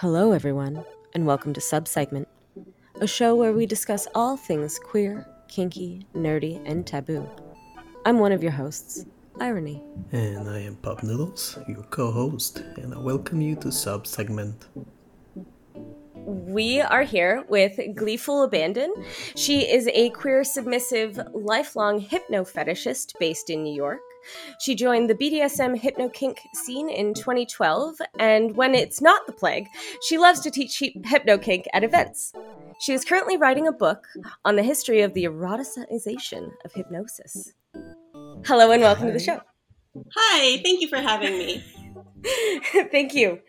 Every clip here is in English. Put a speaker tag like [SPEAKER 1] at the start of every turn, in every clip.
[SPEAKER 1] Hello, everyone, and welcome to Subsegment, a show where we discuss all things queer, kinky, nerdy, and taboo. I'm one of your hosts, Irony.
[SPEAKER 2] And I am Pup Noodles, your co host, and I welcome you to Subsegment.
[SPEAKER 1] We are here with Gleeful Abandon. She is a queer, submissive, lifelong hypno fetishist based in New York. She joined the BDSM hypno kink scene in 2012, and when it's not the plague, she loves to teach hypno kink at events. She is currently writing a book on the history of the eroticization of hypnosis. Hello and welcome Hi. to the show.
[SPEAKER 3] Hi, thank you for having me.
[SPEAKER 1] thank you.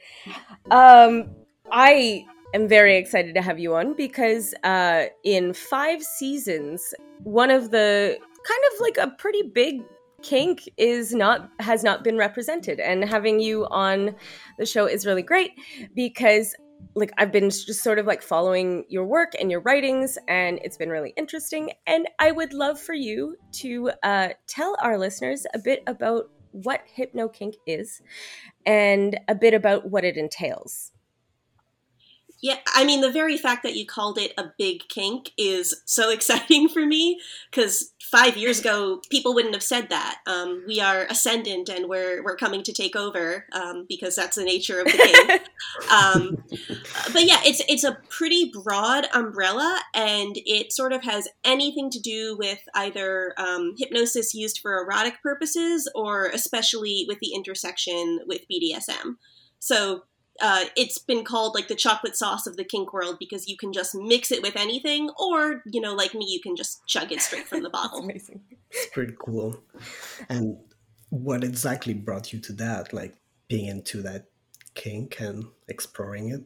[SPEAKER 1] Um, I am very excited to have you on because uh, in five seasons, one of the kind of like a pretty big kink is not has not been represented and having you on the show is really great because like I've been just sort of like following your work and your writings, and it's been really interesting. And I would love for you to uh, tell our listeners a bit about what hypno kink is and a bit about what it entails.
[SPEAKER 3] Yeah, I mean, the very fact that you called it a big kink is so exciting for me because five years ago, people wouldn't have said that. Um, we are ascendant and we're, we're coming to take over um, because that's the nature of the kink. um, but yeah, it's, it's a pretty broad umbrella and it sort of has anything to do with either um, hypnosis used for erotic purposes or especially with the intersection with BDSM. So uh, it's been called like the chocolate sauce of the kink world because you can just mix it with anything, or you know, like me, you can just chug it straight from the bottle.
[SPEAKER 2] amazing. It's pretty cool. And what exactly brought you to that? Like being into that kink and exploring it?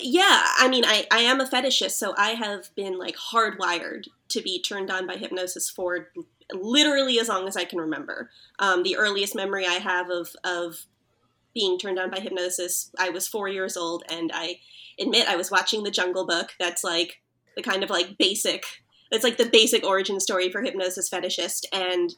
[SPEAKER 3] Yeah, I mean, I, I am a fetishist, so I have been like hardwired to be turned on by hypnosis for literally as long as I can remember. Um, the earliest memory I have of of being turned on by hypnosis. I was four years old, and I admit I was watching the Jungle Book. That's like the kind of like basic. It's like the basic origin story for hypnosis fetishist, and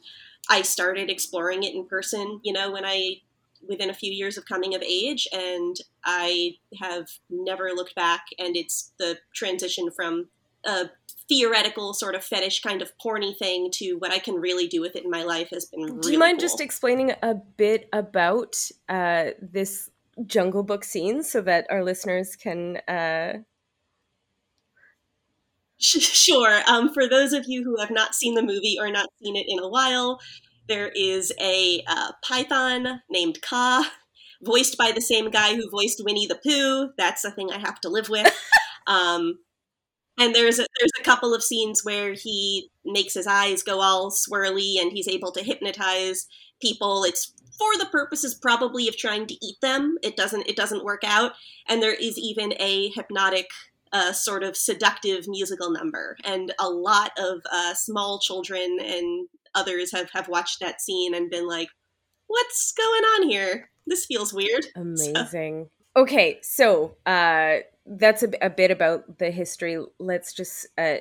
[SPEAKER 3] I started exploring it in person. You know, when I within a few years of coming of age, and I have never looked back. And it's the transition from a theoretical sort of fetish kind of porny thing to what I can really do with it in my life has been really
[SPEAKER 1] Do you mind
[SPEAKER 3] cool.
[SPEAKER 1] just explaining a bit about uh, this Jungle Book scene so that our listeners can uh...
[SPEAKER 3] Sure. Um, for those of you who have not seen the movie or not seen it in a while, there is a uh, python named Kaa, voiced by the same guy who voiced Winnie the Pooh. That's the thing I have to live with. Um, and there's a, there's a couple of scenes where he makes his eyes go all swirly and he's able to hypnotize people. It's for the purposes probably of trying to eat them. It doesn't it doesn't work out. And there is even a hypnotic uh, sort of seductive musical number. And a lot of uh, small children and others have have watched that scene and been like what's going on here? This feels weird.
[SPEAKER 1] Amazing. So. okay so uh that's a, a, bit about the history. Let's just uh,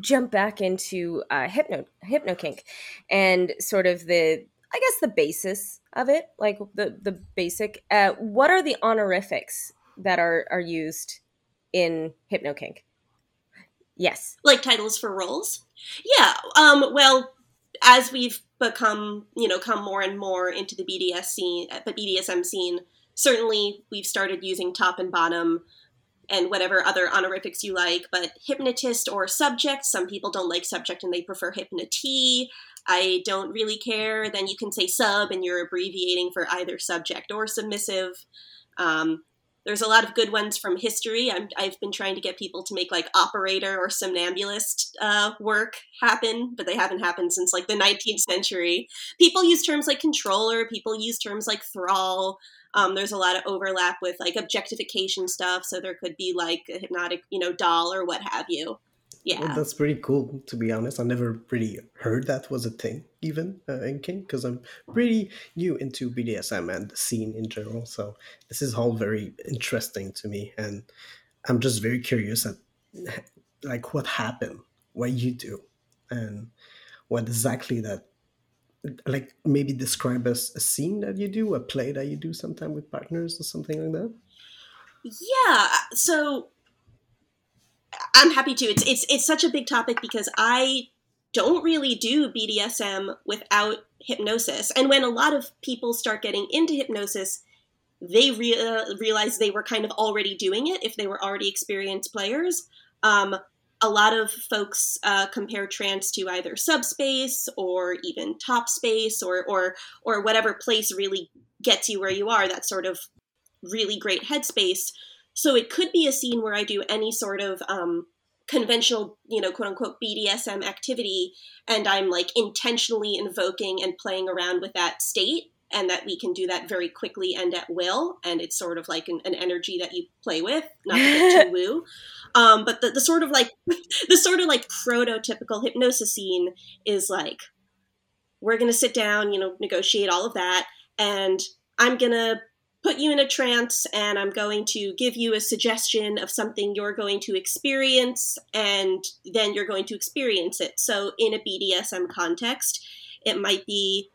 [SPEAKER 1] jump back into uh, hypno kink and sort of the I guess the basis of it, like the the basic. Uh, what are the honorifics that are are used in hypno kink? Yes,
[SPEAKER 3] like titles for roles. Yeah. Um. Well, as we've become, you know, come more and more into the BDS scene, the BDSM scene, certainly we've started using top and bottom and whatever other honorifics you like, but hypnotist or subject, some people don't like subject and they prefer hypnotee. I don't really care. Then you can say sub and you're abbreviating for either subject or submissive. Um, there's a lot of good ones from history. i have been trying to get people to make like operator or somnambulist uh, work happen, but they haven't happened since like the 19th century. People use terms like controller, people use terms like thrall. Um, there's a lot of overlap with like objectification stuff, so there could be like a hypnotic, you know, doll or what have you. Yeah,
[SPEAKER 2] well, that's pretty cool. To be honest, I never really heard that was a thing, even uh, in kink, because I'm pretty new into BDSM and the scene in general. So this is all very interesting to me, and I'm just very curious at like what happened, what you do, and what exactly that like maybe describe as a scene that you do, a play that you do sometime with partners or something like that?
[SPEAKER 3] Yeah, so I'm happy to. It's it's it's such a big topic because I don't really do BDSM without hypnosis. And when a lot of people start getting into hypnosis, they re- realize they were kind of already doing it if they were already experienced players. Um, a lot of folks uh, compare trance to either subspace or even top space or or or whatever place really gets you where you are. That sort of really great headspace. So it could be a scene where I do any sort of um, conventional, you know, quote unquote BDSM activity, and I'm like intentionally invoking and playing around with that state, and that we can do that very quickly and at will. And it's sort of like an, an energy that you play with, not to get too woo. Um, but the, the sort of like the sort of like prototypical hypnosis scene is like we're gonna sit down, you know, negotiate all of that, and I'm gonna put you in a trance and I'm going to give you a suggestion of something you're going to experience and then you're going to experience it. So in a BDSM context, it might be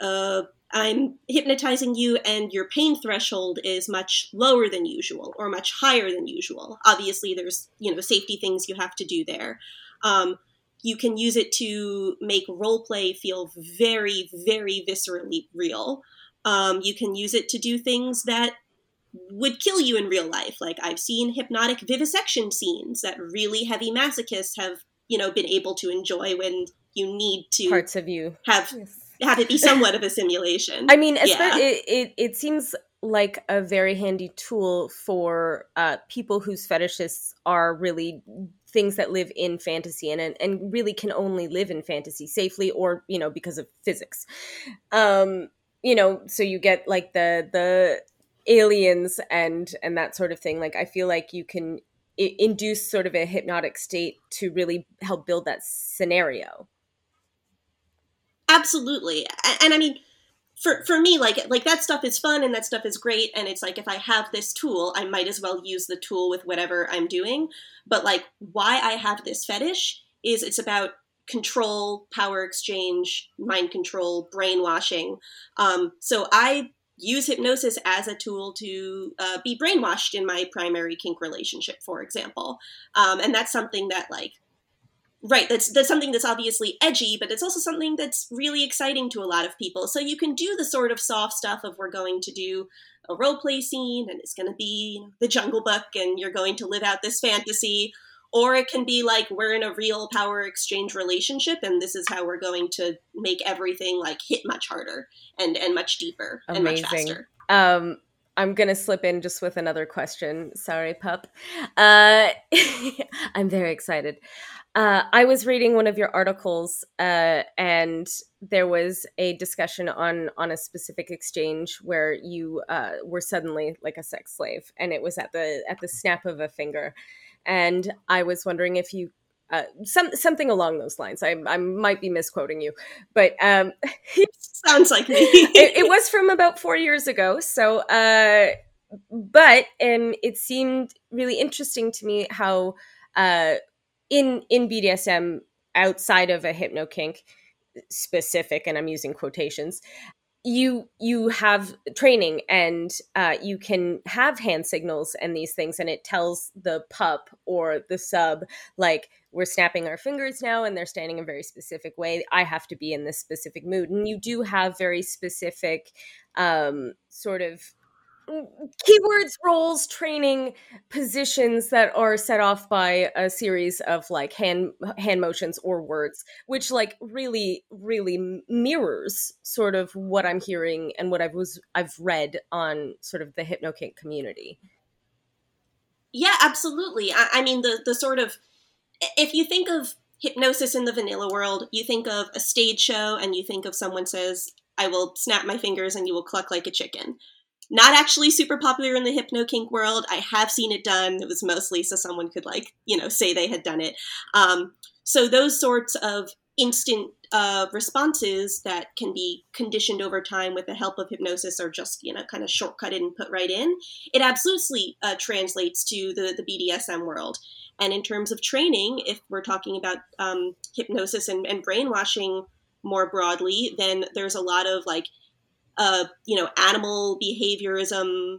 [SPEAKER 3] uh, I'm hypnotizing you and your pain threshold is much lower than usual or much higher than usual. Obviously there's, you know, safety things you have to do there. Um, you can use it to make role play feel very, very viscerally real. Um, you can use it to do things that would kill you in real life. Like I've seen hypnotic vivisection scenes that really heavy masochists have, you know, been able to enjoy when you need to
[SPEAKER 1] parts of you
[SPEAKER 3] have yes. Have it be somewhat of a simulation.
[SPEAKER 1] I mean, yeah. it, it it seems like a very handy tool for uh, people whose fetishists are really things that live in fantasy and and really can only live in fantasy safely or you know because of physics. Um, you know so you get like the the aliens and and that sort of thing like i feel like you can induce sort of a hypnotic state to really help build that scenario
[SPEAKER 3] absolutely and, and i mean for for me like like that stuff is fun and that stuff is great and it's like if i have this tool i might as well use the tool with whatever i'm doing but like why i have this fetish is it's about control, power exchange, mind control, brainwashing. Um, so I use hypnosis as a tool to uh, be brainwashed in my primary kink relationship, for example. Um, and that's something that, like, right, that's that's something that's obviously edgy, but it's also something that's really exciting to a lot of people. So you can do the sort of soft stuff of we're going to do a role play scene and it's going to be the Jungle Book and you're going to live out this fantasy or it can be like we're in a real power exchange relationship and this is how we're going to make everything like hit much harder and and much deeper Amazing. and much faster
[SPEAKER 1] um I'm gonna slip in just with another question. Sorry, pup. Uh, I'm very excited. Uh, I was reading one of your articles, uh, and there was a discussion on on a specific exchange where you uh, were suddenly like a sex slave, and it was at the at the snap of a finger and I was wondering if you uh, some something along those lines. I, I might be misquoting you, but um,
[SPEAKER 3] sounds like me.
[SPEAKER 1] it, it, was from about four years ago. So, uh, but um, it seemed really interesting to me how uh, in in BDSM outside of a hypno kink specific, and I'm using quotations, you you have training and uh, you can have hand signals and these things and it tells the pup or the sub like we're snapping our fingers now and they're standing a very specific way. I have to be in this specific mood. And you do have very specific um, sort of keywords roles training positions that are set off by a series of like hand hand motions or words which like really really mirrors sort of what i'm hearing and what i was i've read on sort of the hypnokink community.
[SPEAKER 3] Yeah absolutely. I, I mean the the sort of if you think of hypnosis in the vanilla world you think of a stage show and you think of someone says i will snap my fingers and you will cluck like a chicken not actually super popular in the hypno kink world. I have seen it done. It was mostly so someone could like you know say they had done it. Um, so those sorts of instant uh, responses that can be conditioned over time with the help of hypnosis or just you know kind of shortcutted and put right in it absolutely uh, translates to the, the bdsm world and in terms of training if we're talking about um, hypnosis and, and brainwashing more broadly then there's a lot of like uh, you know, animal behaviorism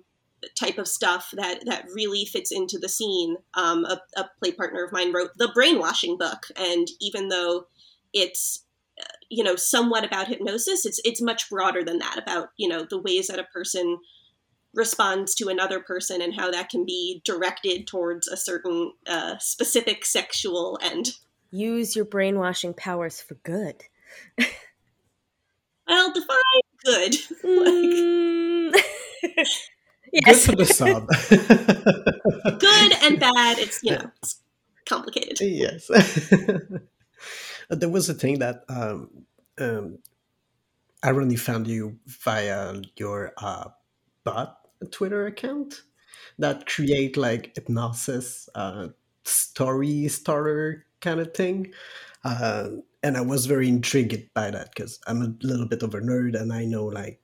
[SPEAKER 3] type of stuff that that really fits into the scene. Um, a, a play partner of mine wrote the brainwashing book, and even though it's uh, you know somewhat about hypnosis, it's it's much broader than that about you know the ways that a person responds to another person and how that can be directed towards a certain uh, specific sexual end.
[SPEAKER 1] Use your brainwashing powers for good.
[SPEAKER 3] well, define good.
[SPEAKER 1] Mm.
[SPEAKER 2] Good for the sub.
[SPEAKER 3] good and bad. It's you know it's complicated.
[SPEAKER 2] yes. there was a thing that um, um, I only found you via your uh, bot Twitter account that create like hypnosis uh, story starter kind of thing. Uh, and I was very intrigued by that because I'm a little bit of a nerd and I know like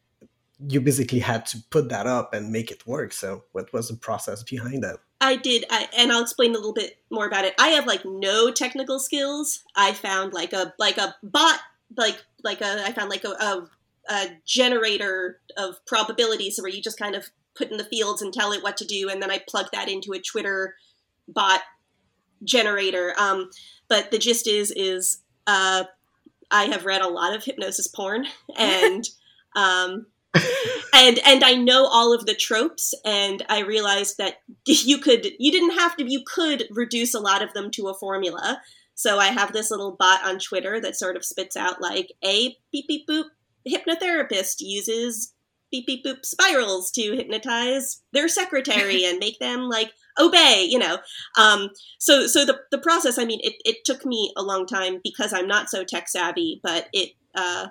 [SPEAKER 2] you basically had to put that up and make it work. So what was the process behind that?
[SPEAKER 3] I did, I, and I'll explain a little bit more about it. I have like no technical skills. I found like a like a bot, like like a I found like a, a, a generator of probabilities where you just kind of put in the fields and tell it what to do, and then I plug that into a Twitter bot generator. Um, but the gist is is uh, I have read a lot of hypnosis porn and. Um, and and I know all of the tropes, and I realized that you could you didn't have to you could reduce a lot of them to a formula. So I have this little bot on Twitter that sort of spits out like a beep beep boop hypnotherapist uses beep beep boop spirals to hypnotize their secretary and make them like obey you know. Um, so so the, the process i mean it, it took me a long time because i'm not so tech savvy but it uh,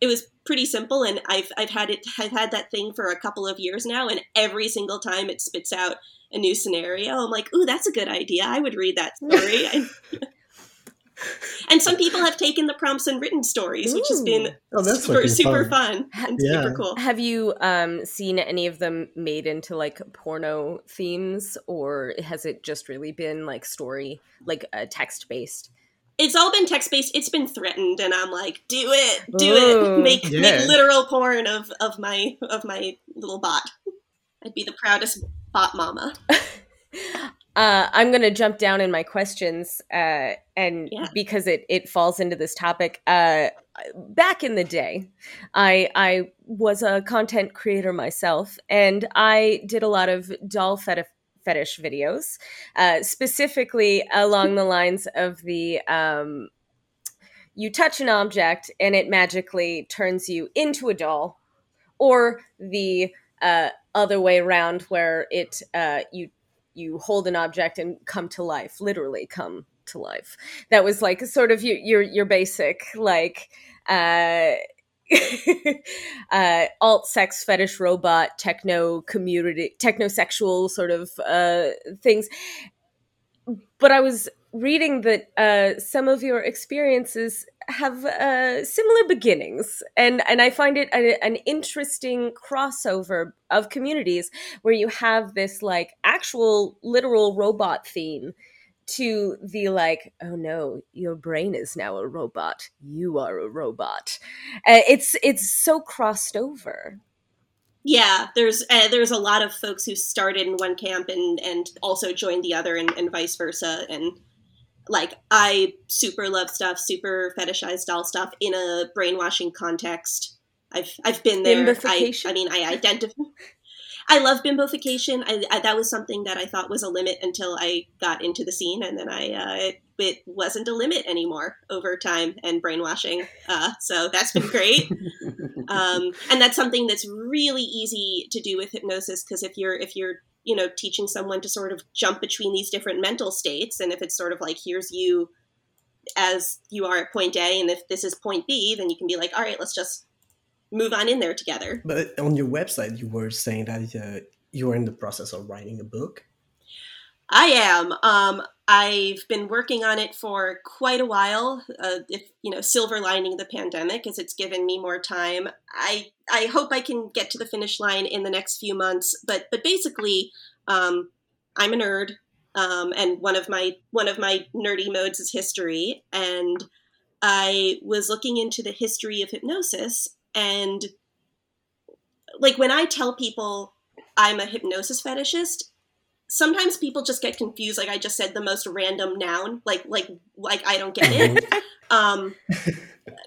[SPEAKER 3] it was pretty simple and I've I've had it I've had that thing for a couple of years now and every single time it spits out a new scenario I'm like ooh that's a good idea. I would read that story and some people have taken the prompts and written stories which has been
[SPEAKER 2] Oh, that's
[SPEAKER 3] super super
[SPEAKER 2] fun.
[SPEAKER 3] fun and
[SPEAKER 2] Yeah.
[SPEAKER 3] super cool
[SPEAKER 1] Have you um, seen any of them made into like porno themes, or has it just really been like story, like uh, text based?
[SPEAKER 3] it's all been text based it's been threatened and I'm like do it do
[SPEAKER 1] Ooh.
[SPEAKER 3] it make
[SPEAKER 2] Yeah.
[SPEAKER 3] make literal porn of of my of my little bot I'd be the proudest bot mama
[SPEAKER 1] Uh, I'm going to jump down in my questions, uh, and
[SPEAKER 3] Yeah.
[SPEAKER 1] because it it falls into this topic. Uh, back in the day, I I was a content creator myself, and I did a lot of doll feti- fetish videos, uh, specifically along the lines of the. Um, you touch an object and it magically turns you into a doll, or the uh, other way around, where it uh, you you hold an object and come to life, literally come to life. That was like sort of your your, your basic like uh, uh, alt sex fetish robot techno community technosexual sort of uh, things. But I was reading that uh, some of your experiences have uh, similar beginnings, and and I find it a, an interesting crossover of communities where you have this like actual literal robot theme to the like oh no your brain is now a robot you are a robot uh, it's it's so crossed over
[SPEAKER 3] Yeah, there's uh, there's a lot of folks who started in one camp and and also joined the other, and, and vice versa. And like, I super love stuff, super fetishize doll stuff in a brainwashing context. I've I've been there. I, I mean, I identify. I love bimbofication. I, I, that was something that I thought was a limit until I got into the scene, and then I uh, it, it wasn't a limit anymore over time and brainwashing. Uh, so that's been great um, and that's something that's really easy to do with hypnosis because if you're if you're you know teaching someone to sort of jump between these different mental states and if it's sort of like here's you as you are at point a and if this is point b then you can be like all right let's just move on in there together
[SPEAKER 2] But on your website, you were saying that uh, you were in the process of writing a book.
[SPEAKER 3] I am. Um, I've been working on it for quite a while. Uh, if you know, silver lining the pandemic is it's given me more time. I I hope I can get to the finish line in the next few months. But but basically, um, I'm a nerd, um, and one of my one of my nerdy modes is history. And I was looking into the history of hypnosis, and like when I tell people I'm a hypnosis fetishist, sometimes people just get confused. Like I just said, the most random noun, like like like I don't get it. um,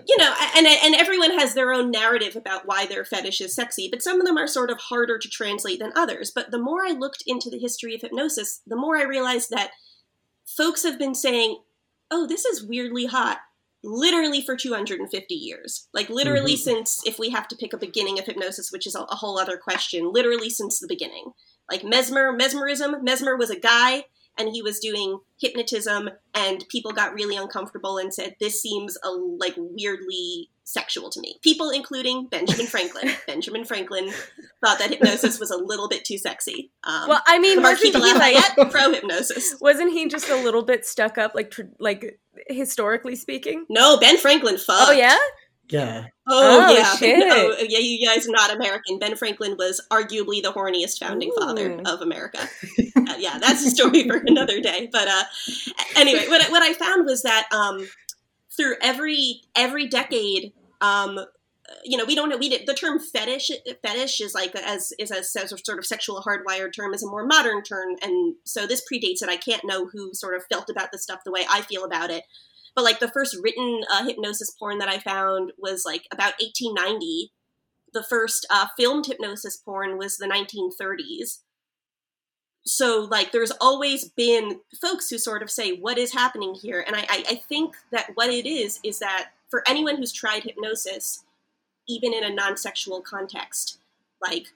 [SPEAKER 3] you know, and and everyone has their own narrative about why their fetish is sexy, but some of them are sort of harder to translate than others. But the more I looked into the history of hypnosis, the more I realized that folks have been saying, "Oh, this is weirdly hot." literally for 250 years like literally mm-hmm. since if we have to pick a beginning of hypnosis which is a, a whole other question literally since the beginning like mesmer mesmerism. Mesmer was a guy and he was doing hypnotism and people got really uncomfortable and said this seems a, like weirdly sexual to me. People including benjamin franklin. Benjamin franklin thought that hypnosis was a little bit too sexy. Um,
[SPEAKER 1] well i mean wasn't he like
[SPEAKER 3] pro hypnosis
[SPEAKER 1] wasn't he just a little bit stuck up like tr- like historically speaking?
[SPEAKER 3] No ben franklin fucked.
[SPEAKER 1] oh yeah
[SPEAKER 2] yeah.
[SPEAKER 3] Oh, oh yeah. Shit. No, yeah, you guys are not American. Ben Franklin was arguably the horniest founding Ooh. father of America. uh, yeah, that's a story for another day. But uh, anyway, what I, what I found was that um, through every every decade, um, you know, we don't know. We did, the term fetish fetish is like as is a sort of sexual hardwired term is a more modern term, and so this predates it. I can't know who sort of felt about this stuff the way I feel about it. But like the first written uh, hypnosis porn that I found was like about 1890. The first uh, filmed hypnosis porn was the 1930s. So like there's always been folks who sort of say what is happening here, and I, I, I think that what it is is that for anyone who's tried hypnosis, even in a non-sexual context, like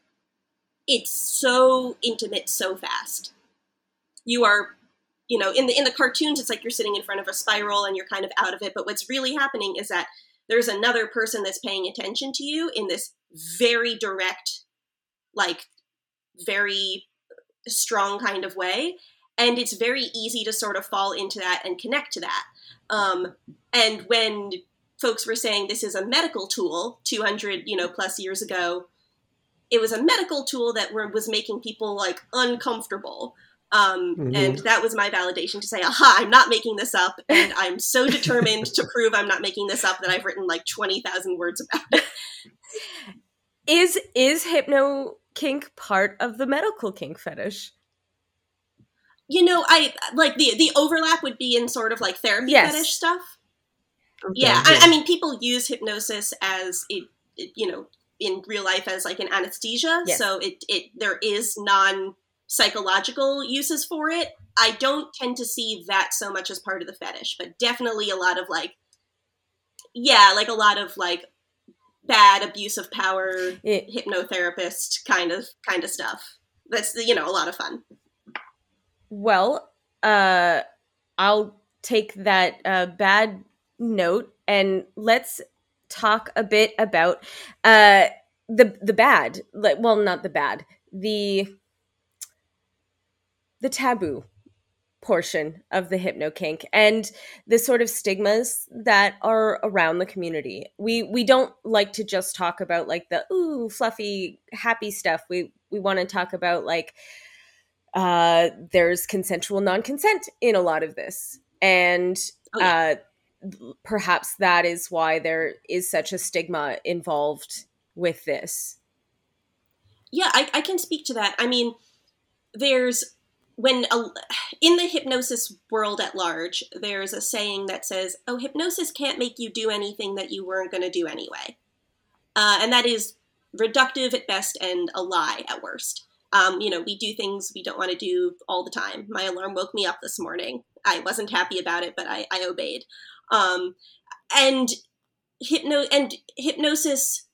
[SPEAKER 3] it's so intimate so fast. You are you know in the in the cartoons it's like you're sitting in front of a spiral and you're kind of out of it. But what's really happening is that there's another person that's paying attention to you in this very direct like very strong kind of way. And it's very easy to sort of fall into that and connect to that. Um, and when folks were saying this is a medical tool 200 you know plus years ago it was a medical tool that were, was making people like uncomfortable um, mm-hmm. And that was my validation to say, aha, I'm not making this up. And I'm so determined to prove I'm not making this up that I've written like 20,000 words about it.
[SPEAKER 1] Is, is hypno kink part of the medical kink fetish?
[SPEAKER 3] You know, I like the the overlap would be in sort of like therapy yes. fetish stuff. Okay, yeah, I, I, mean, people use hypnosis as it, it, you know, in real life as like an anesthesia. Yes. So it it there is non psychological uses for it. I don't tend to see that so much as part of the fetish, but definitely a lot of like, yeah, like a lot of like bad abuse of power, it, hypnotherapist kind of kind of stuff. That's you know a lot of fun.
[SPEAKER 1] Well, uh, I'll take that uh, bad note and let's talk a bit about uh, the the bad. Like, well, not the bad. The the taboo portion of the hypno kink and the sort of stigmas that are around the community. We we don't like to just talk about like the ooh fluffy happy stuff. We we want to talk about like uh there's consensual non-consent in a lot of this. And oh, yeah. uh perhaps that is why there is such a stigma involved with this.
[SPEAKER 3] Yeah, I, I can speak to that. I mean, there's when a, in the hypnosis world at large, there's a saying that says, "Oh, hypnosis can't make you do anything that you weren't going to do anyway," uh, and that is reductive at best and a lie at worst. Um, you know, we do things we don't want to do all the time. My alarm woke me up this morning. I wasn't happy about it, but I, I obeyed. Um, and hypno and hypnosis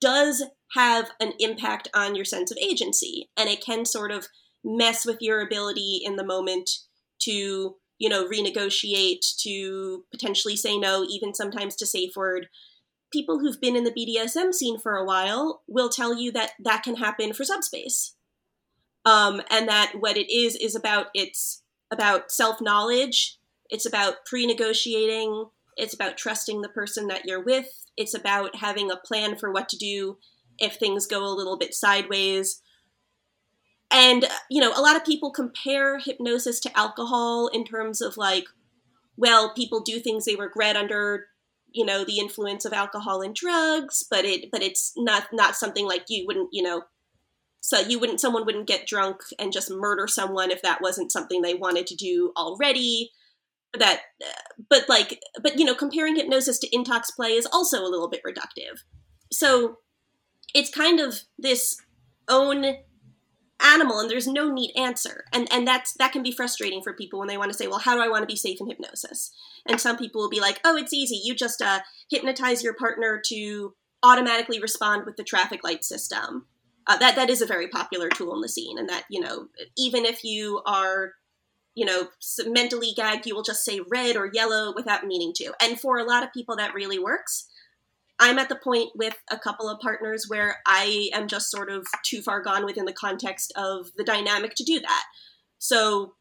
[SPEAKER 3] does have an impact on your sense of agency, and it can sort of mess with your ability in the moment to you know renegotiate to potentially say no even sometimes to safe word. People who've been in the bdsm scene for a while will tell you that that can happen for subspace. Um, and that what it is is about it's about self-knowledge it's about pre-negotiating it's about trusting the person that you're with it's about having a plan for what to do if things go a little bit sideways and uh, you know a lot of people compare hypnosis to alcohol in terms of like well people do things they regret under you know the influence of alcohol and drugs but it but it's not not something like you wouldn't you know So you wouldn't someone wouldn't get drunk and just murder someone if that wasn't something they wanted to do already. That uh, but like but you know comparing hypnosis to intox play is also a little bit reductive. So it's kind of this own animal and there's no neat answer. And and that's that can be frustrating for people when they want to say well how do i want to be safe in hypnosis? And some people will be like oh it's easy. You just uh, hypnotize your partner to automatically respond with the traffic light system. Uh, that that is a very popular tool in the scene and that you know even if you are you know mentally gagged you will just say red or yellow without meaning to. And for a lot of people that really works I'm at the point with a couple of partners where I am just sort of too far gone within the context of the dynamic to do that. So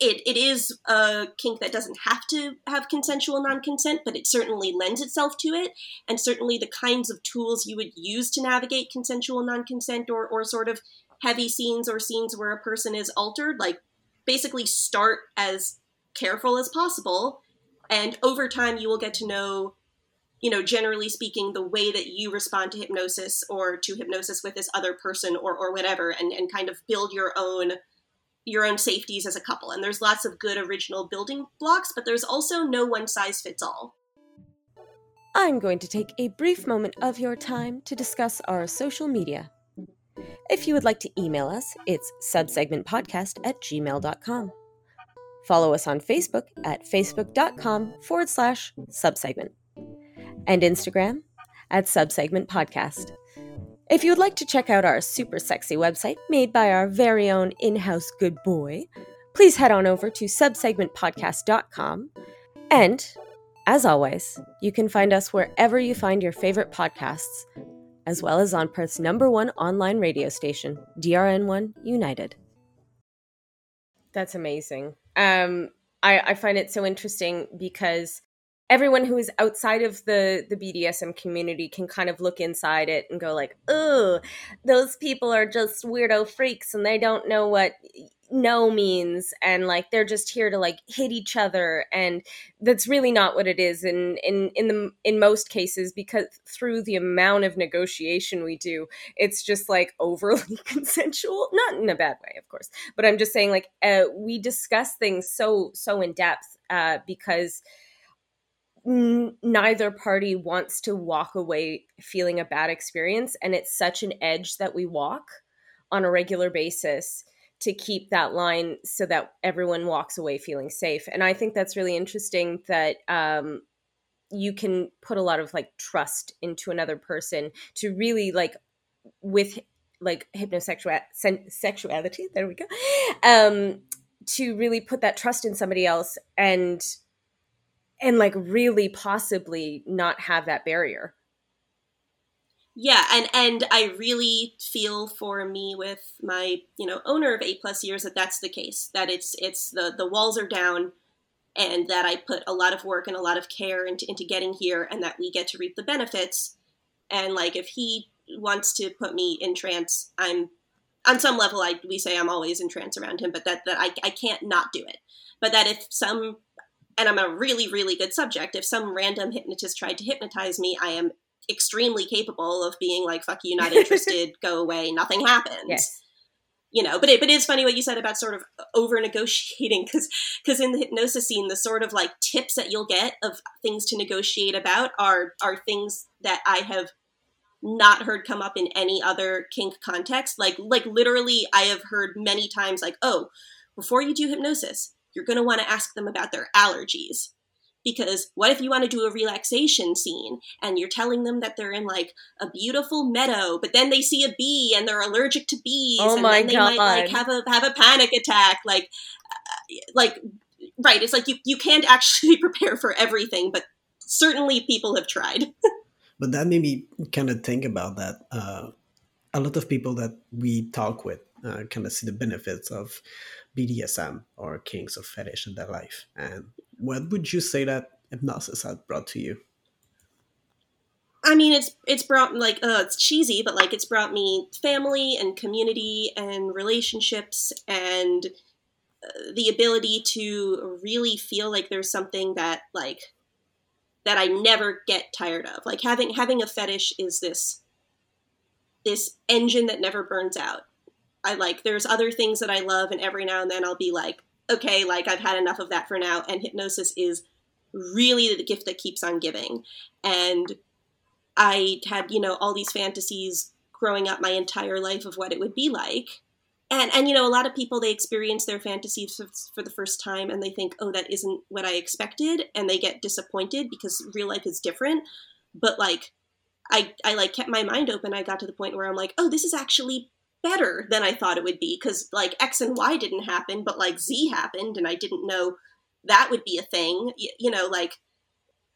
[SPEAKER 3] it, it is a kink that doesn't have to have consensual non consent, but it certainly lends itself to it. And certainly the kinds of tools you would use to navigate consensual non consent or, or sort of heavy scenes or scenes where a person is altered, like basically start as careful as possible. And over time, you will get to know you know, generally speaking, the way that you respond to hypnosis or to hypnosis with this other person or, or whatever, and, and kind of build your own your own safeties as a couple. And there's lots of good original building blocks, but there's also no one size fits all.
[SPEAKER 1] I'm going to take a brief moment of your time to discuss our social media. If you would like to email us, it's subsegmentpodcast at gmail.com. Follow us on Facebook at facebook.com forward slash subsegment and Instagram at Subsegment Podcast. If you would like to check out our super sexy website made by our very own in house good boy, please head on over to subsegmentpodcast.com. And, as always, you can find us wherever you find your favorite podcasts, as well as on Perth's number one online radio station, DRN1 United. That's amazing. Um, I, I find it so interesting because everyone who is outside of the the BDSM community can kind of look inside it and go like, "Oh, those people are just weirdo freaks and they don't know what no means. And like they're just here to like hit each other. And that's really not what it is in in in the in most cases because through the amount of negotiation we do it's just like overly consensual. Not in a bad way of course but i'm just saying like uh, we discuss things so so in depth uh, because neither party wants to walk away feeling a bad experience and it's such an edge that we walk on a regular basis to keep that line so that everyone walks away feeling safe. And i think that's really interesting that um, you can put a lot of like trust into another person to really like with like hypnosexual sexuality there we go um to really put that trust in somebody else and and like really possibly not have that barrier.
[SPEAKER 3] Yeah and and i really feel for me with my you know owner of eight plus years that that's the case that it's it's the the walls are down and that i put a lot of work and a lot of care into, into getting here and that we get to reap the benefits. And like if he wants to put me in trance i'm on some level i we say i'm always in trance around him but that that i, I can't not do it. But that if some and I'm a really, really good subject. If some random hypnotist tried to hypnotize me, I am extremely capable of being like, fuck you, not interested, go away, nothing happens.
[SPEAKER 1] Yes.
[SPEAKER 3] You know, but it, but it is funny what you said about sort of over negotiating because because in the hypnosis scene, the sort of like tips that you'll get of things to negotiate about are are things that I have not heard come up in any other kink context. Like like literally, I have heard many times like, oh, before you do hypnosis, you're going to want to ask them about their allergies. Because what if you want to do a relaxation scene and you're telling them that they're in like a beautiful meadow, but then they see a bee and they're allergic to bees,
[SPEAKER 1] oh
[SPEAKER 3] and
[SPEAKER 1] then
[SPEAKER 3] they
[SPEAKER 1] God.
[SPEAKER 3] might like have a have a panic attack, like uh, like right? It's like you you can't actually prepare for everything, but certainly people have tried.
[SPEAKER 2] but that made me kind of think about that. Uh, a lot of people that we talk with uh, kind of see the benefits of BDSM or kinks of fetish in their life. And what would you say that hypnosis has brought to you?
[SPEAKER 3] I mean, it's it's brought like uh, it's cheesy, but like it's brought me family and community and relationships and uh, the ability to really feel like there's something that like that I never get tired of. Like having having a fetish is this this engine that never burns out I like there's other things that I love, and every now and then I'll be like, okay, like I've had enough of that for now. And hypnosis is really the gift that keeps on giving. And I had, you know, all these fantasies growing up my entire life of what it would be like. And, and you know, a lot of people, they experience their fantasies for, the first time and they think, oh, that isn't what I expected. And they get disappointed because real life is different. But like, I, I like kept my mind open. I got to the point where I'm like, oh, this is actually better than I thought it would be because like X and Y didn't happen, but like Z happened, and I didn't know that would be a thing. You, you know, like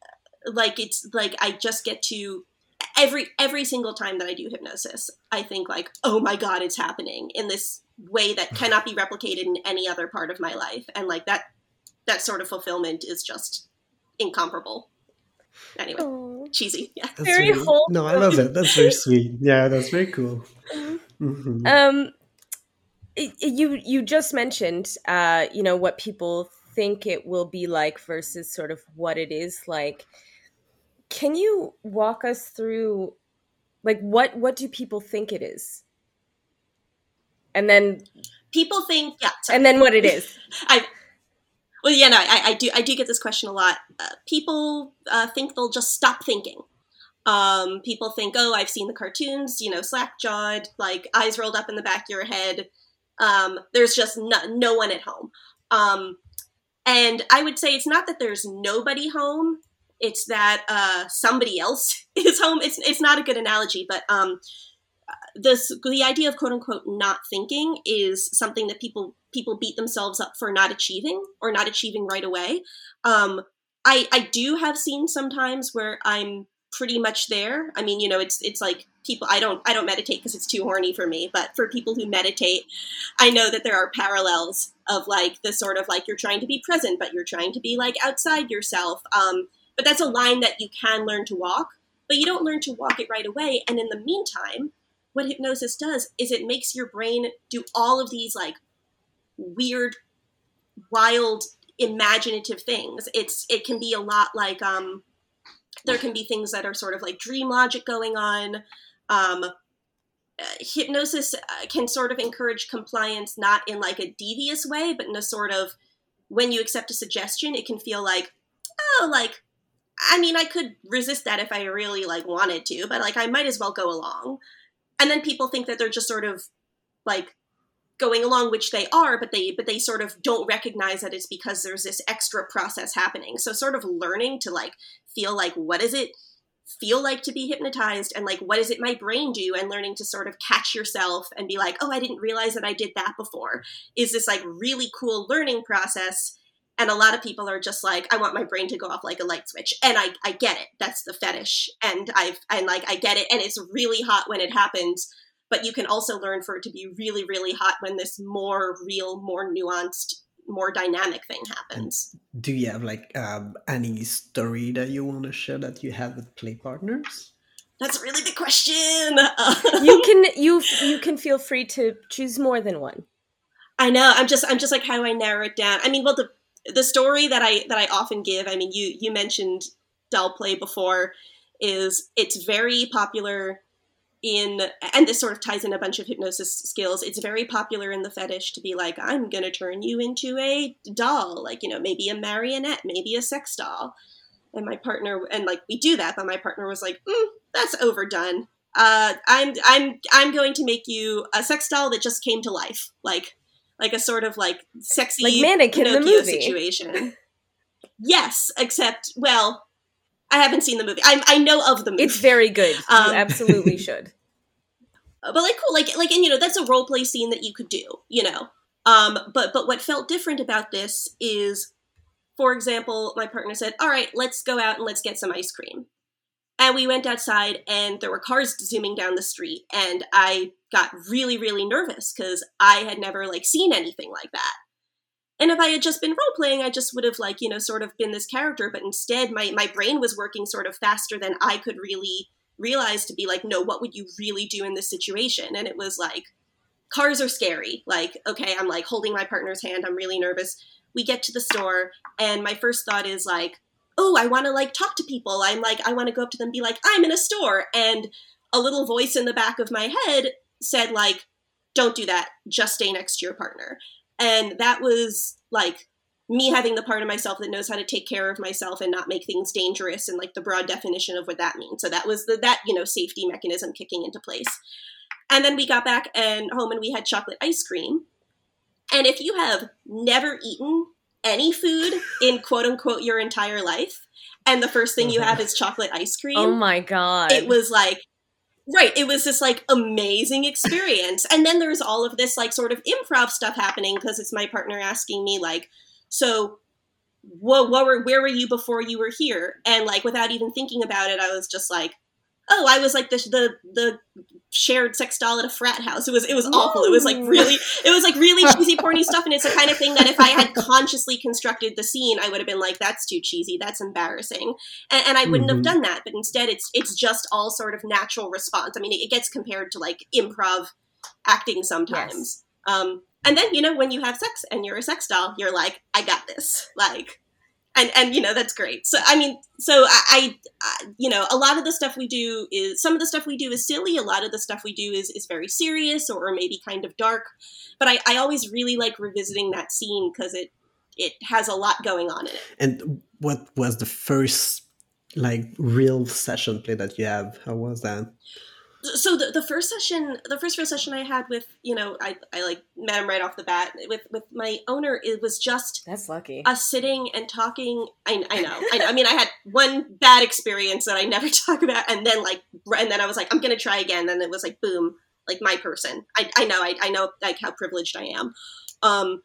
[SPEAKER 3] uh, like it's like I just get to every every single time that I do hypnosis, I think like, oh my god, it's happening in this way that cannot be replicated in any other part of my life, and like that that sort of fulfillment is just incomparable. Anyway, Aww. cheesy, yeah.
[SPEAKER 1] That's very really,
[SPEAKER 2] No, I love that. That's very sweet. Yeah, that's very cool.
[SPEAKER 1] Mm-hmm. Um, you you just mentioned, uh, you know, what people think it will be like versus sort of what it is like. Can you walk us through, like, what what do people think it is? And then
[SPEAKER 3] people think, yeah,
[SPEAKER 1] sorry. and then what it is.
[SPEAKER 3] I well, yeah, no, I, I, do. I do get this question a lot. Uh, people uh, think they'll just stop thinking. Um, people think, oh, I've seen the cartoons, you know, slack jawed, like eyes rolled up in the back of your head. Um, there's just no, no one at home. Um, and I would say it's not that there's nobody home, it's that uh, somebody else is home. It's, it's not a good analogy, but um, this the idea of quote unquote not thinking is something that people people beat themselves up for not achieving or not achieving right away. Um, I I do have seen sometimes where I'm pretty much there. I mean, you know, it's it's like people I don't I don't meditate because it's too horny for me, but for people who meditate, I know that there are parallels of like the sort of like you're trying to be present but you're trying to be like outside yourself. Um but that's a line that you can learn to walk, but you don't learn to walk it right away and in the meantime, what hypnosis does is it makes your brain do all of these like weird wild imaginative things. It's it can be a lot like um there can be things that are sort of like dream logic going on. Um, uh, hypnosis uh, can sort of encourage compliance, not in like a devious way, but in a sort of when you accept a suggestion, it can feel like, oh, like, I mean, I could resist that if I really like wanted to, but like I might as well go along. And then people think that they're just sort of like going along which they are but they but they sort of don't recognize that it's because there's this extra process happening. So sort of learning to like feel like what does it feel like to be hypnotized? And like what does it my brain do? And learning to sort of catch yourself and be like oh i didn't realize that i did that before. Is this like really cool learning process? And a lot of people are just like i want my brain to go off like a light switch. And i i get it. That's the fetish. And i've and like i get it. And it's really hot when it happens but you can also learn for it to be really really hot when this more real more nuanced more dynamic thing happens.
[SPEAKER 2] Do you have like um, any story that you want to share that you have with play partners?
[SPEAKER 3] That's a really the question.
[SPEAKER 1] You can you you can feel free to choose more than one.
[SPEAKER 3] I know. I'm just i'm just like how do i narrow it down? I mean well the the story that i that i often give i mean you you mentioned doll play before is it's very popular in and this sort of ties in a bunch of hypnosis skills it's very popular in the fetish to be like i'm going to turn you into a doll like you know maybe a marionette maybe a sex doll. And my partner and like we do that but my partner was like mm, that's overdone. Uh, i'm i'm i'm going to make you a sex doll that just came to life like like a sort of like sexy
[SPEAKER 1] like mannequin Pinocchio the movie.
[SPEAKER 3] situation. Yes except well I haven't seen the movie. I, I know of the movie.
[SPEAKER 1] It's very good. Um, you absolutely should.
[SPEAKER 3] But like, cool, like, like, and you know, that's a role play scene that you could do. You know, um, but but what felt different about this is, for example, my partner said, "All right, let's go out and let's get some ice cream." And we went outside, and there were cars zooming down the street, and I got really, really nervous because I had never like seen anything like that. And if I had just been role playing, I just would have like, you know, sort of been this character, but instead my my brain was working sort of faster than I could really realize to be like, no, what would you really do in this situation? And it was like cars are scary. Like, okay, I'm like holding my partner's hand, I'm really nervous. We get to the store and my first thought is like, oh, I want to like talk to people. I'm like I want to go up to them be like, I'm in a store and a little voice in the back of my head said like don't do that. Just stay next to your partner. And that was like me having the part of myself that knows how to take care of myself and not make things dangerous and like the broad definition of what that means. So that was the that, you know, safety mechanism kicking into place. And then we got back and home and we had chocolate ice cream. And if you have never eaten any food in quote unquote your entire life, and the first thing you uh-huh. have is chocolate ice cream.
[SPEAKER 1] Oh my god.
[SPEAKER 3] It was like Right, it was this like amazing experience. and then there's all of this like sort of improv stuff happening because it's my partner asking me like, so what, what were where were you before you were here? And like without even thinking about it, I was just like, oh, I was like the the the shared sex doll at a frat house. It was it was awful. It was like really it was like really cheesy porny stuff and it's the kind of thing that if I had consciously constructed the scene, I would have been like, that's too cheesy, that's embarrassing. And, and I wouldn't mm-hmm. have done that. But instead it's it's just all sort of natural response. I mean it, it gets compared to like improv acting sometimes. Yes. Um and then, you know, when you have sex and you're a sex doll, you're like, I got this. Like and and you know that's great. So i mean so I, I, you know a lot of the stuff we do is some of the stuff we do is silly. A lot of the stuff we do is is very serious or, maybe kind of dark. But i i always really like revisiting that scene because it it has a lot going on in it.
[SPEAKER 2] And what was the first like real session play that you have? How was that
[SPEAKER 3] so the, the first session the first real session i had with you know i, I like met him right off the bat with with my owner it was just
[SPEAKER 1] that's lucky.
[SPEAKER 3] us sitting and talking. I, I know I, I mean i had one bad experience that i never talk about and then like and then i was like i'm gonna try again. And it was like boom like my person. I, I know I, I know like how privileged i am. Um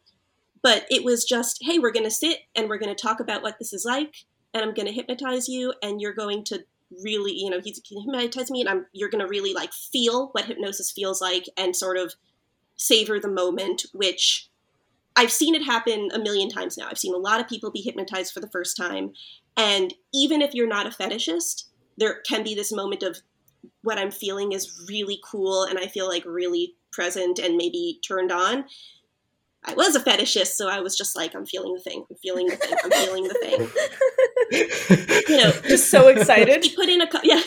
[SPEAKER 3] but it was just hey we're gonna sit and we're gonna talk about what this is like and i'm gonna hypnotize you and you're going to really, you know, he's he hypnotized me, and I'm you're gonna really like feel what hypnosis feels like and sort of savor the moment, which I've seen it happen a million times now. I've seen a lot of people be hypnotized for the first time, and even if you're not a fetishist, there can be this moment of what I'm feeling is really cool, and I feel like really present and maybe turned on. I was a fetishist, so I was just like, I'm feeling the thing, I'm feeling the thing, I'm feeling the thing. you know,
[SPEAKER 1] just so excited.
[SPEAKER 3] He put in a yeah,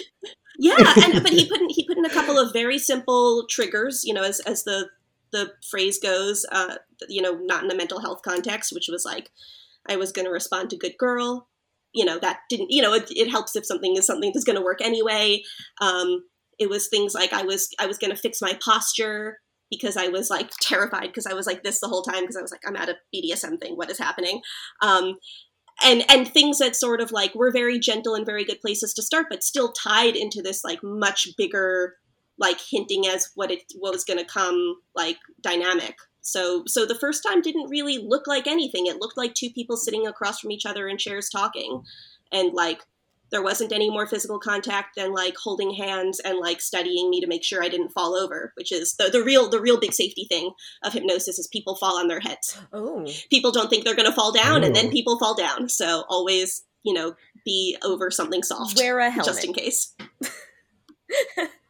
[SPEAKER 3] yeah, and but he put in, he put in a couple of very simple triggers. You know, as as the the phrase goes, uh, you know, not in a mental health context, which was like, I was going to respond to good girl. You know, that didn't. You know, it, it helps if something is something that's going to work anyway. Um, it was things like I was I was going to fix my posture because I was like terrified because I was like this the whole time because I was like I'm at a BDSM thing. What is happening? Um, and and things that sort of like were very gentle and very good places to start, but still tied into this like much bigger like hinting as what it what was going to come like dynamic. So so the first time didn't really look like anything. It looked like two people sitting across from each other in chairs talking, and like there wasn't any more physical contact than like holding hands and like studying me to make sure I didn't fall over, which is the, the real the real big safety thing of hypnosis is people fall on their heads.
[SPEAKER 1] Oh.
[SPEAKER 3] People don't think they're gonna fall down and then oh. people fall down. So always, you know, be over something soft.
[SPEAKER 1] Wear a helmet.
[SPEAKER 3] Just in case.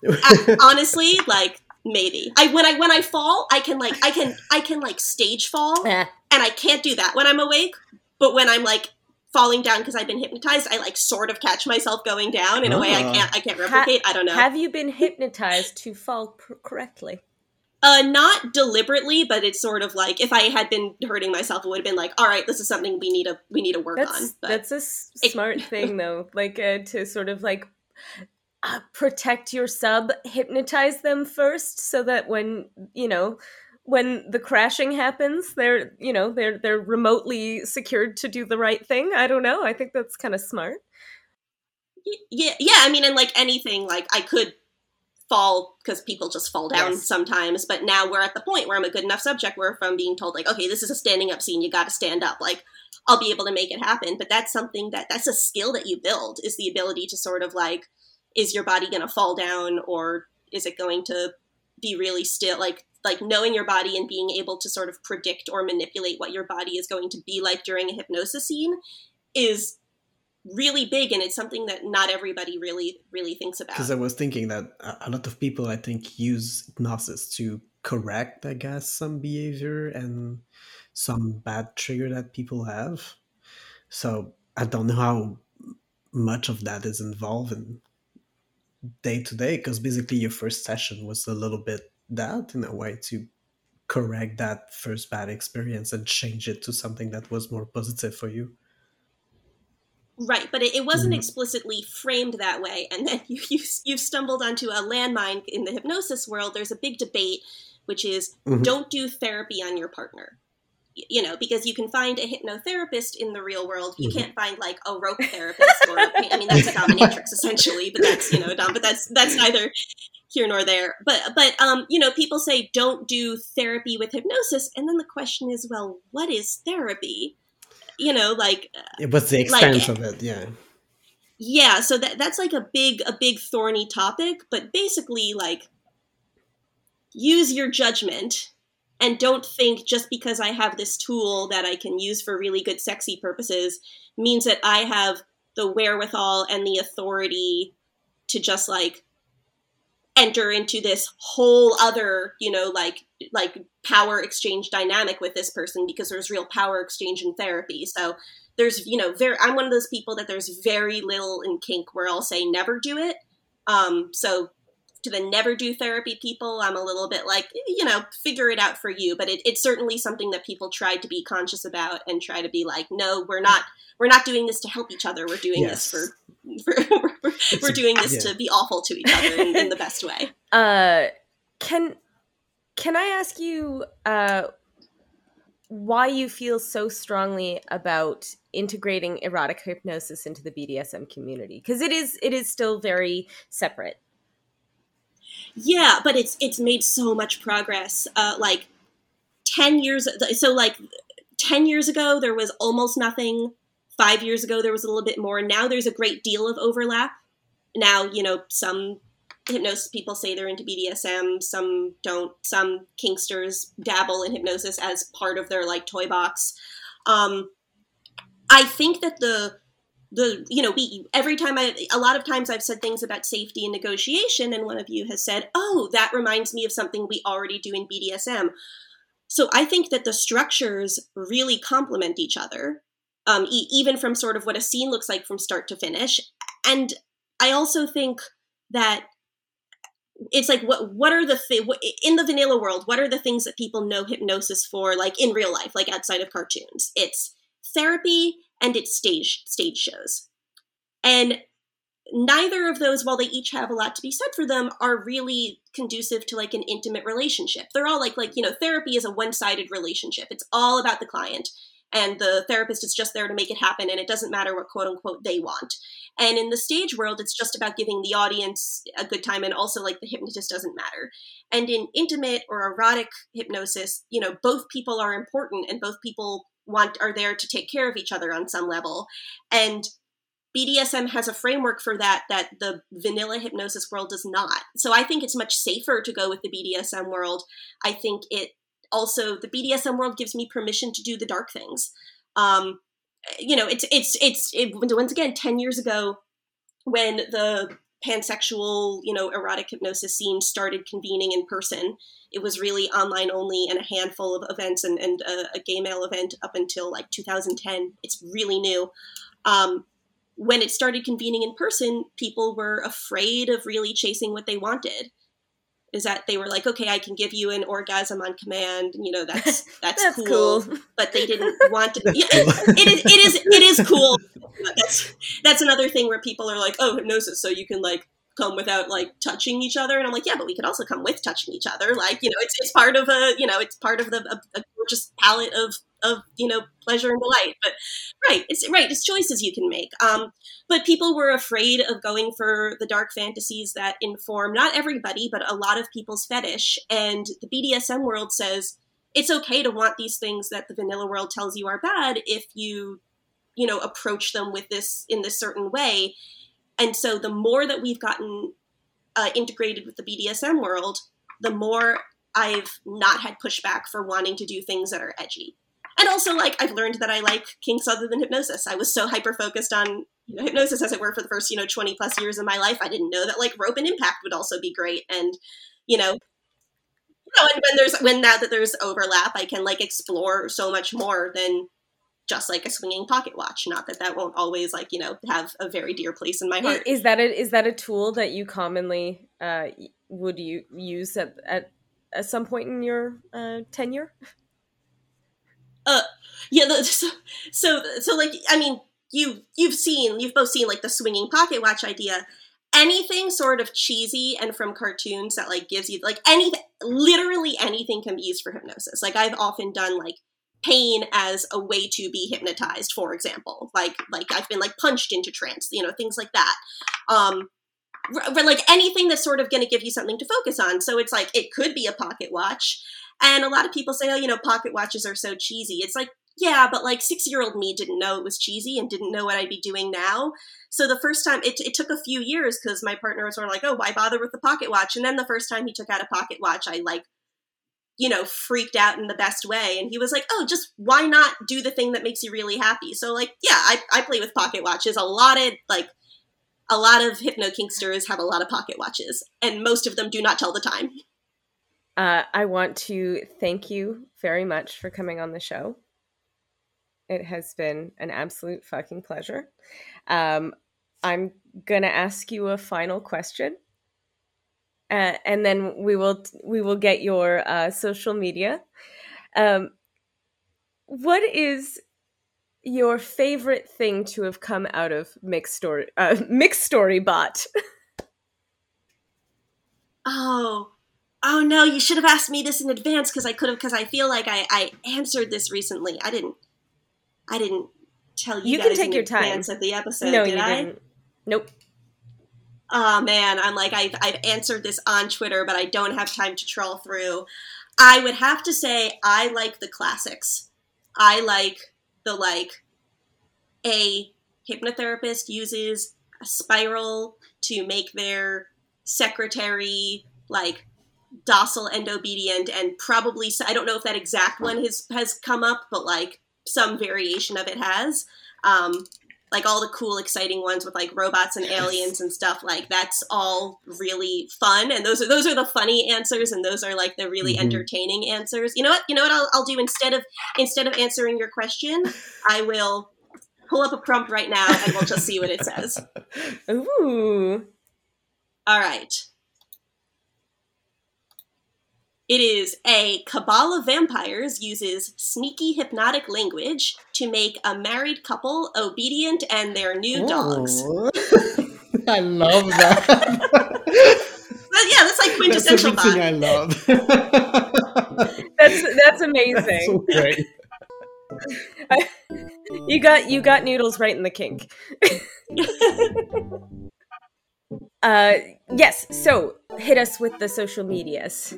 [SPEAKER 3] I, honestly, like maybe. I when I when I fall, I can like I can I can like stage fall eh. and I can't do that when I'm awake. But when I'm like falling down because I've been hypnotized, I like sort of catch myself going down in a way I ah. can't I can't replicate. Ha- I don't know.
[SPEAKER 1] Have you been hypnotized to fall pr- correctly?
[SPEAKER 3] Uh, not deliberately, but it's sort of like if I had been hurting myself, it would have been like, all right, this is something we need to we need to work
[SPEAKER 1] that's,
[SPEAKER 3] on.
[SPEAKER 1] But that's a s- smart thing, though, like uh, to sort of like uh, protect your sub, hypnotize them first, so that when you know when the crashing happens they're you know they're they're remotely secured to do the right thing. I don't know. I think that's kind of smart
[SPEAKER 3] yeah yeah i mean and like anything like i could fall because people just fall down yes. sometimes but now we're at the point where i'm a good enough subject where i'm being told like okay this is a standing up scene you got to stand up like i'll be able to make it happen but that's something that that's a skill that you build is the ability to sort of like is your body going to fall down or is it going to be really still like like knowing your body and being able to sort of predict or manipulate what your body is going to be like during a hypnosis scene is really big and it's something that not everybody really really thinks about.
[SPEAKER 2] Because i was thinking that a lot of people i think use hypnosis to correct i guess some behavior and some bad trigger that people have. So i don't know how much of that is involved in day to day because basically your first session was a little bit that in a way to correct that first bad experience and change it to something that was more positive for you.
[SPEAKER 3] Right, but it, it wasn't mm. explicitly framed that way. And then you, you, you've stumbled onto a landmine in the hypnosis world. There's a big debate, which is mm-hmm. don't do therapy on your partner. You know, because you can find a hypnotherapist in the real world. You mm-hmm. can't find like a rope therapist or a, I mean that's a dominatrix essentially, but that's you know dumb. But that's that's neither here nor there. But but um, you know, people say don't do therapy with hypnosis, and then the question is, well, what is therapy? you know, like
[SPEAKER 2] what's the extent like, of it? Yeah.
[SPEAKER 3] Yeah, so that that's like a big a big thorny topic, but basically like use your judgment and don't think just because I have this tool that I can use for really good sexy purposes means that I have the wherewithal and the authority to just like enter into this whole other, you know, like like power exchange dynamic with this person because there's real power exchange in therapy. So there's, you know, very I'm one of those people that there's very little in kink where I'll say never do it. Um, so to the never do therapy people, I'm a little bit like, you know, figure it out for you. But it, it's certainly something that people try to be conscious about and try to be like, no, we're not, we're not doing this to help each other. We're doing yes. this for, for we're, we're doing this yeah. to be awful to each other in, in the best way.
[SPEAKER 1] Uh, can can I ask you uh, why you feel so strongly about integrating erotic hypnosis into the BDSM community? Because it is it is still very separate.
[SPEAKER 3] Yeah, but it's it's made so much progress. Uh, like ten years, so like ten years ago, there was almost nothing. Five years ago, there was a little bit more. Now there's a great deal of overlap. Now you know some hypnosis people say they're into BDSM, some don't. Some kinksters dabble in hypnosis as part of their like toy box. Um, I think that the the you know we every time i a lot of times i've said things about safety and negotiation and one of you has said oh that reminds me of something we already do in bdsm so i think that the structures really complement each other um, e- even from sort of what a scene looks like from start to finish. And i also think that it's like what what are the thi- in the vanilla world what are the things that people know hypnosis for like in real life like outside of cartoons? It's therapy and its stage stage shows. And neither of those, while they each have a lot to be said for them, are really conducive to like an intimate relationship. They're all like like, you know, therapy is a one-sided relationship. It's all about the client. And the therapist is just there to make it happen, and it doesn't matter what quote unquote they want. And in the stage world, it's just about giving the audience a good time, and also like the hypnotist doesn't matter. And in intimate or erotic hypnosis, you know, both people are important, and both people want are there to take care of each other on some level and BDSM has a framework for that that the vanilla hypnosis world does not. So I think it's much safer to go with the BDSM world. I think it also the BDSM world gives me permission to do the dark things. Um, you know, it's it's it's it, once again ten years ago when the pansexual, you know, erotic hypnosis scene started convening in person. It was really online only and a handful of events and, and a, a gay male event up until like 2010. It's really new. Um, when it started convening in person, people were afraid of really chasing what they wanted. Is that they were like, okay, I can give you an orgasm on command. You know, that's that's,
[SPEAKER 1] that's
[SPEAKER 3] cool.
[SPEAKER 1] cool.
[SPEAKER 3] But they didn't want to. Yeah, it is. It is. It is cool. That's that's another thing where people are like, oh, hypnosis, so you can like come without like touching each other and i'm like yeah but we could also come with touching each other. Like you know it's, it's part of a you know it's part of the a, a gorgeous palette of of you know pleasure and delight but right it's right it's choices you can make um but people were afraid of going for the dark fantasies that inform not everybody but a lot of people's fetish and the bdsm world says it's okay to want these things that the vanilla world tells you are bad if you you know approach them with this in this certain way and so the more that we've gotten uh, integrated with the BDSM world, the more I've not had pushback for wanting to do things that are edgy. And also, like I've learned that I like kinks other than hypnosis. I was so hyper focused on you know, hypnosis, as it were, for the first you know twenty plus years of my life. I didn't know that like rope and impact would also be great. And you know, you know, and when there's when now that there's overlap, I can like explore so much more than just like a swinging pocket watch. Not that that won't always like you know have a very dear place in my heart.
[SPEAKER 1] Is that a, is that a tool that you commonly uh, would you use at, at at some point in your uh, tenure?
[SPEAKER 3] Uh, yeah. The, so, so, so, like, I mean, you you've seen, you've both seen like the swinging pocket watch idea. Anything sort of cheesy and from cartoons that like gives you like anything, literally anything can be used for hypnosis. Like I've often done like pain as a way to be hypnotized for example. Like like i've been like punched into trance you know things like that. Um r- like anything that's sort of going to give you something to focus on. So it's like it could be a pocket watch. And a lot of people say oh you know pocket watches are so cheesy. It's like yeah but like six year old me didn't know it was cheesy and didn't know what i'd be doing now. So the first time it, it took a few years because my partner was sort of like oh why bother with the pocket watch? And then the first time he took out a pocket watch i like you know, freaked out in the best way. And he was like, oh, just why not do the thing that makes you really happy? So, like, yeah, I, I play with pocket watches. A lot of, like, a lot of hypno kinksters have a lot of pocket watches, and most of them do not tell the time.
[SPEAKER 1] Uh, I want to thank you very much for coming on the show. It has been an absolute fucking pleasure. Um, I'm going to ask you a final question uh, and then we will we will get your uh, social media. Um, what is your favorite thing to have come out of mixed story uh, mixed story bot?
[SPEAKER 3] oh, oh no! You should have asked me this in advance because I could have because I feel like I, I answered this recently. I didn't. I didn't tell you.
[SPEAKER 1] You can take your time.
[SPEAKER 3] Of the episode,
[SPEAKER 1] no,
[SPEAKER 3] did
[SPEAKER 1] you
[SPEAKER 3] I?
[SPEAKER 1] didn't. Nope
[SPEAKER 3] oh man, I'm like, I've, I've answered this on Twitter, but I don't have time to trawl through. I would have to say I like the classics. I like the like a hypnotherapist uses a spiral to make their secretary like docile and obedient and probably I don't know if that exact one has has come up but like some variation of it has um like all the cool exciting ones with like robots and aliens and stuff like that's all really fun and those are those are the funny answers and those are like the really mm-hmm. entertaining answers. You know what you know what I'll, I'll do? Instead of instead of answering your question i will pull up a prompt right now and we'll just see what it says.
[SPEAKER 1] Ooh.
[SPEAKER 3] All right it is a cabal of vampires uses sneaky hypnotic language to make a married couple obedient and their new Ooh. dogs.
[SPEAKER 2] I love that.
[SPEAKER 3] yeah, that's like quintessential.
[SPEAKER 2] That's everything I love.
[SPEAKER 1] that's that's amazing.
[SPEAKER 2] That's so great.
[SPEAKER 1] you got you got noodles right in the kink. uh yes, so hit us with the social medias.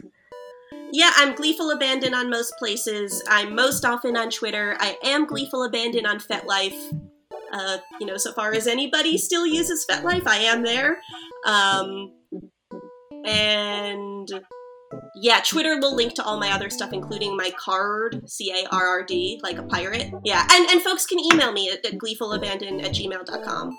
[SPEAKER 3] Yeah, I'm Gleeful Abandon on most places. I'm most often on Twitter. I am Gleeful Abandon on FetLife. Uh, you know, so far as anybody still uses FetLife, I am there. Um, and yeah, Twitter will link to all my other stuff, including my card, C A R R D, like a pirate. Yeah, and, and folks can email me at, at gleefulabandon at gmail.com.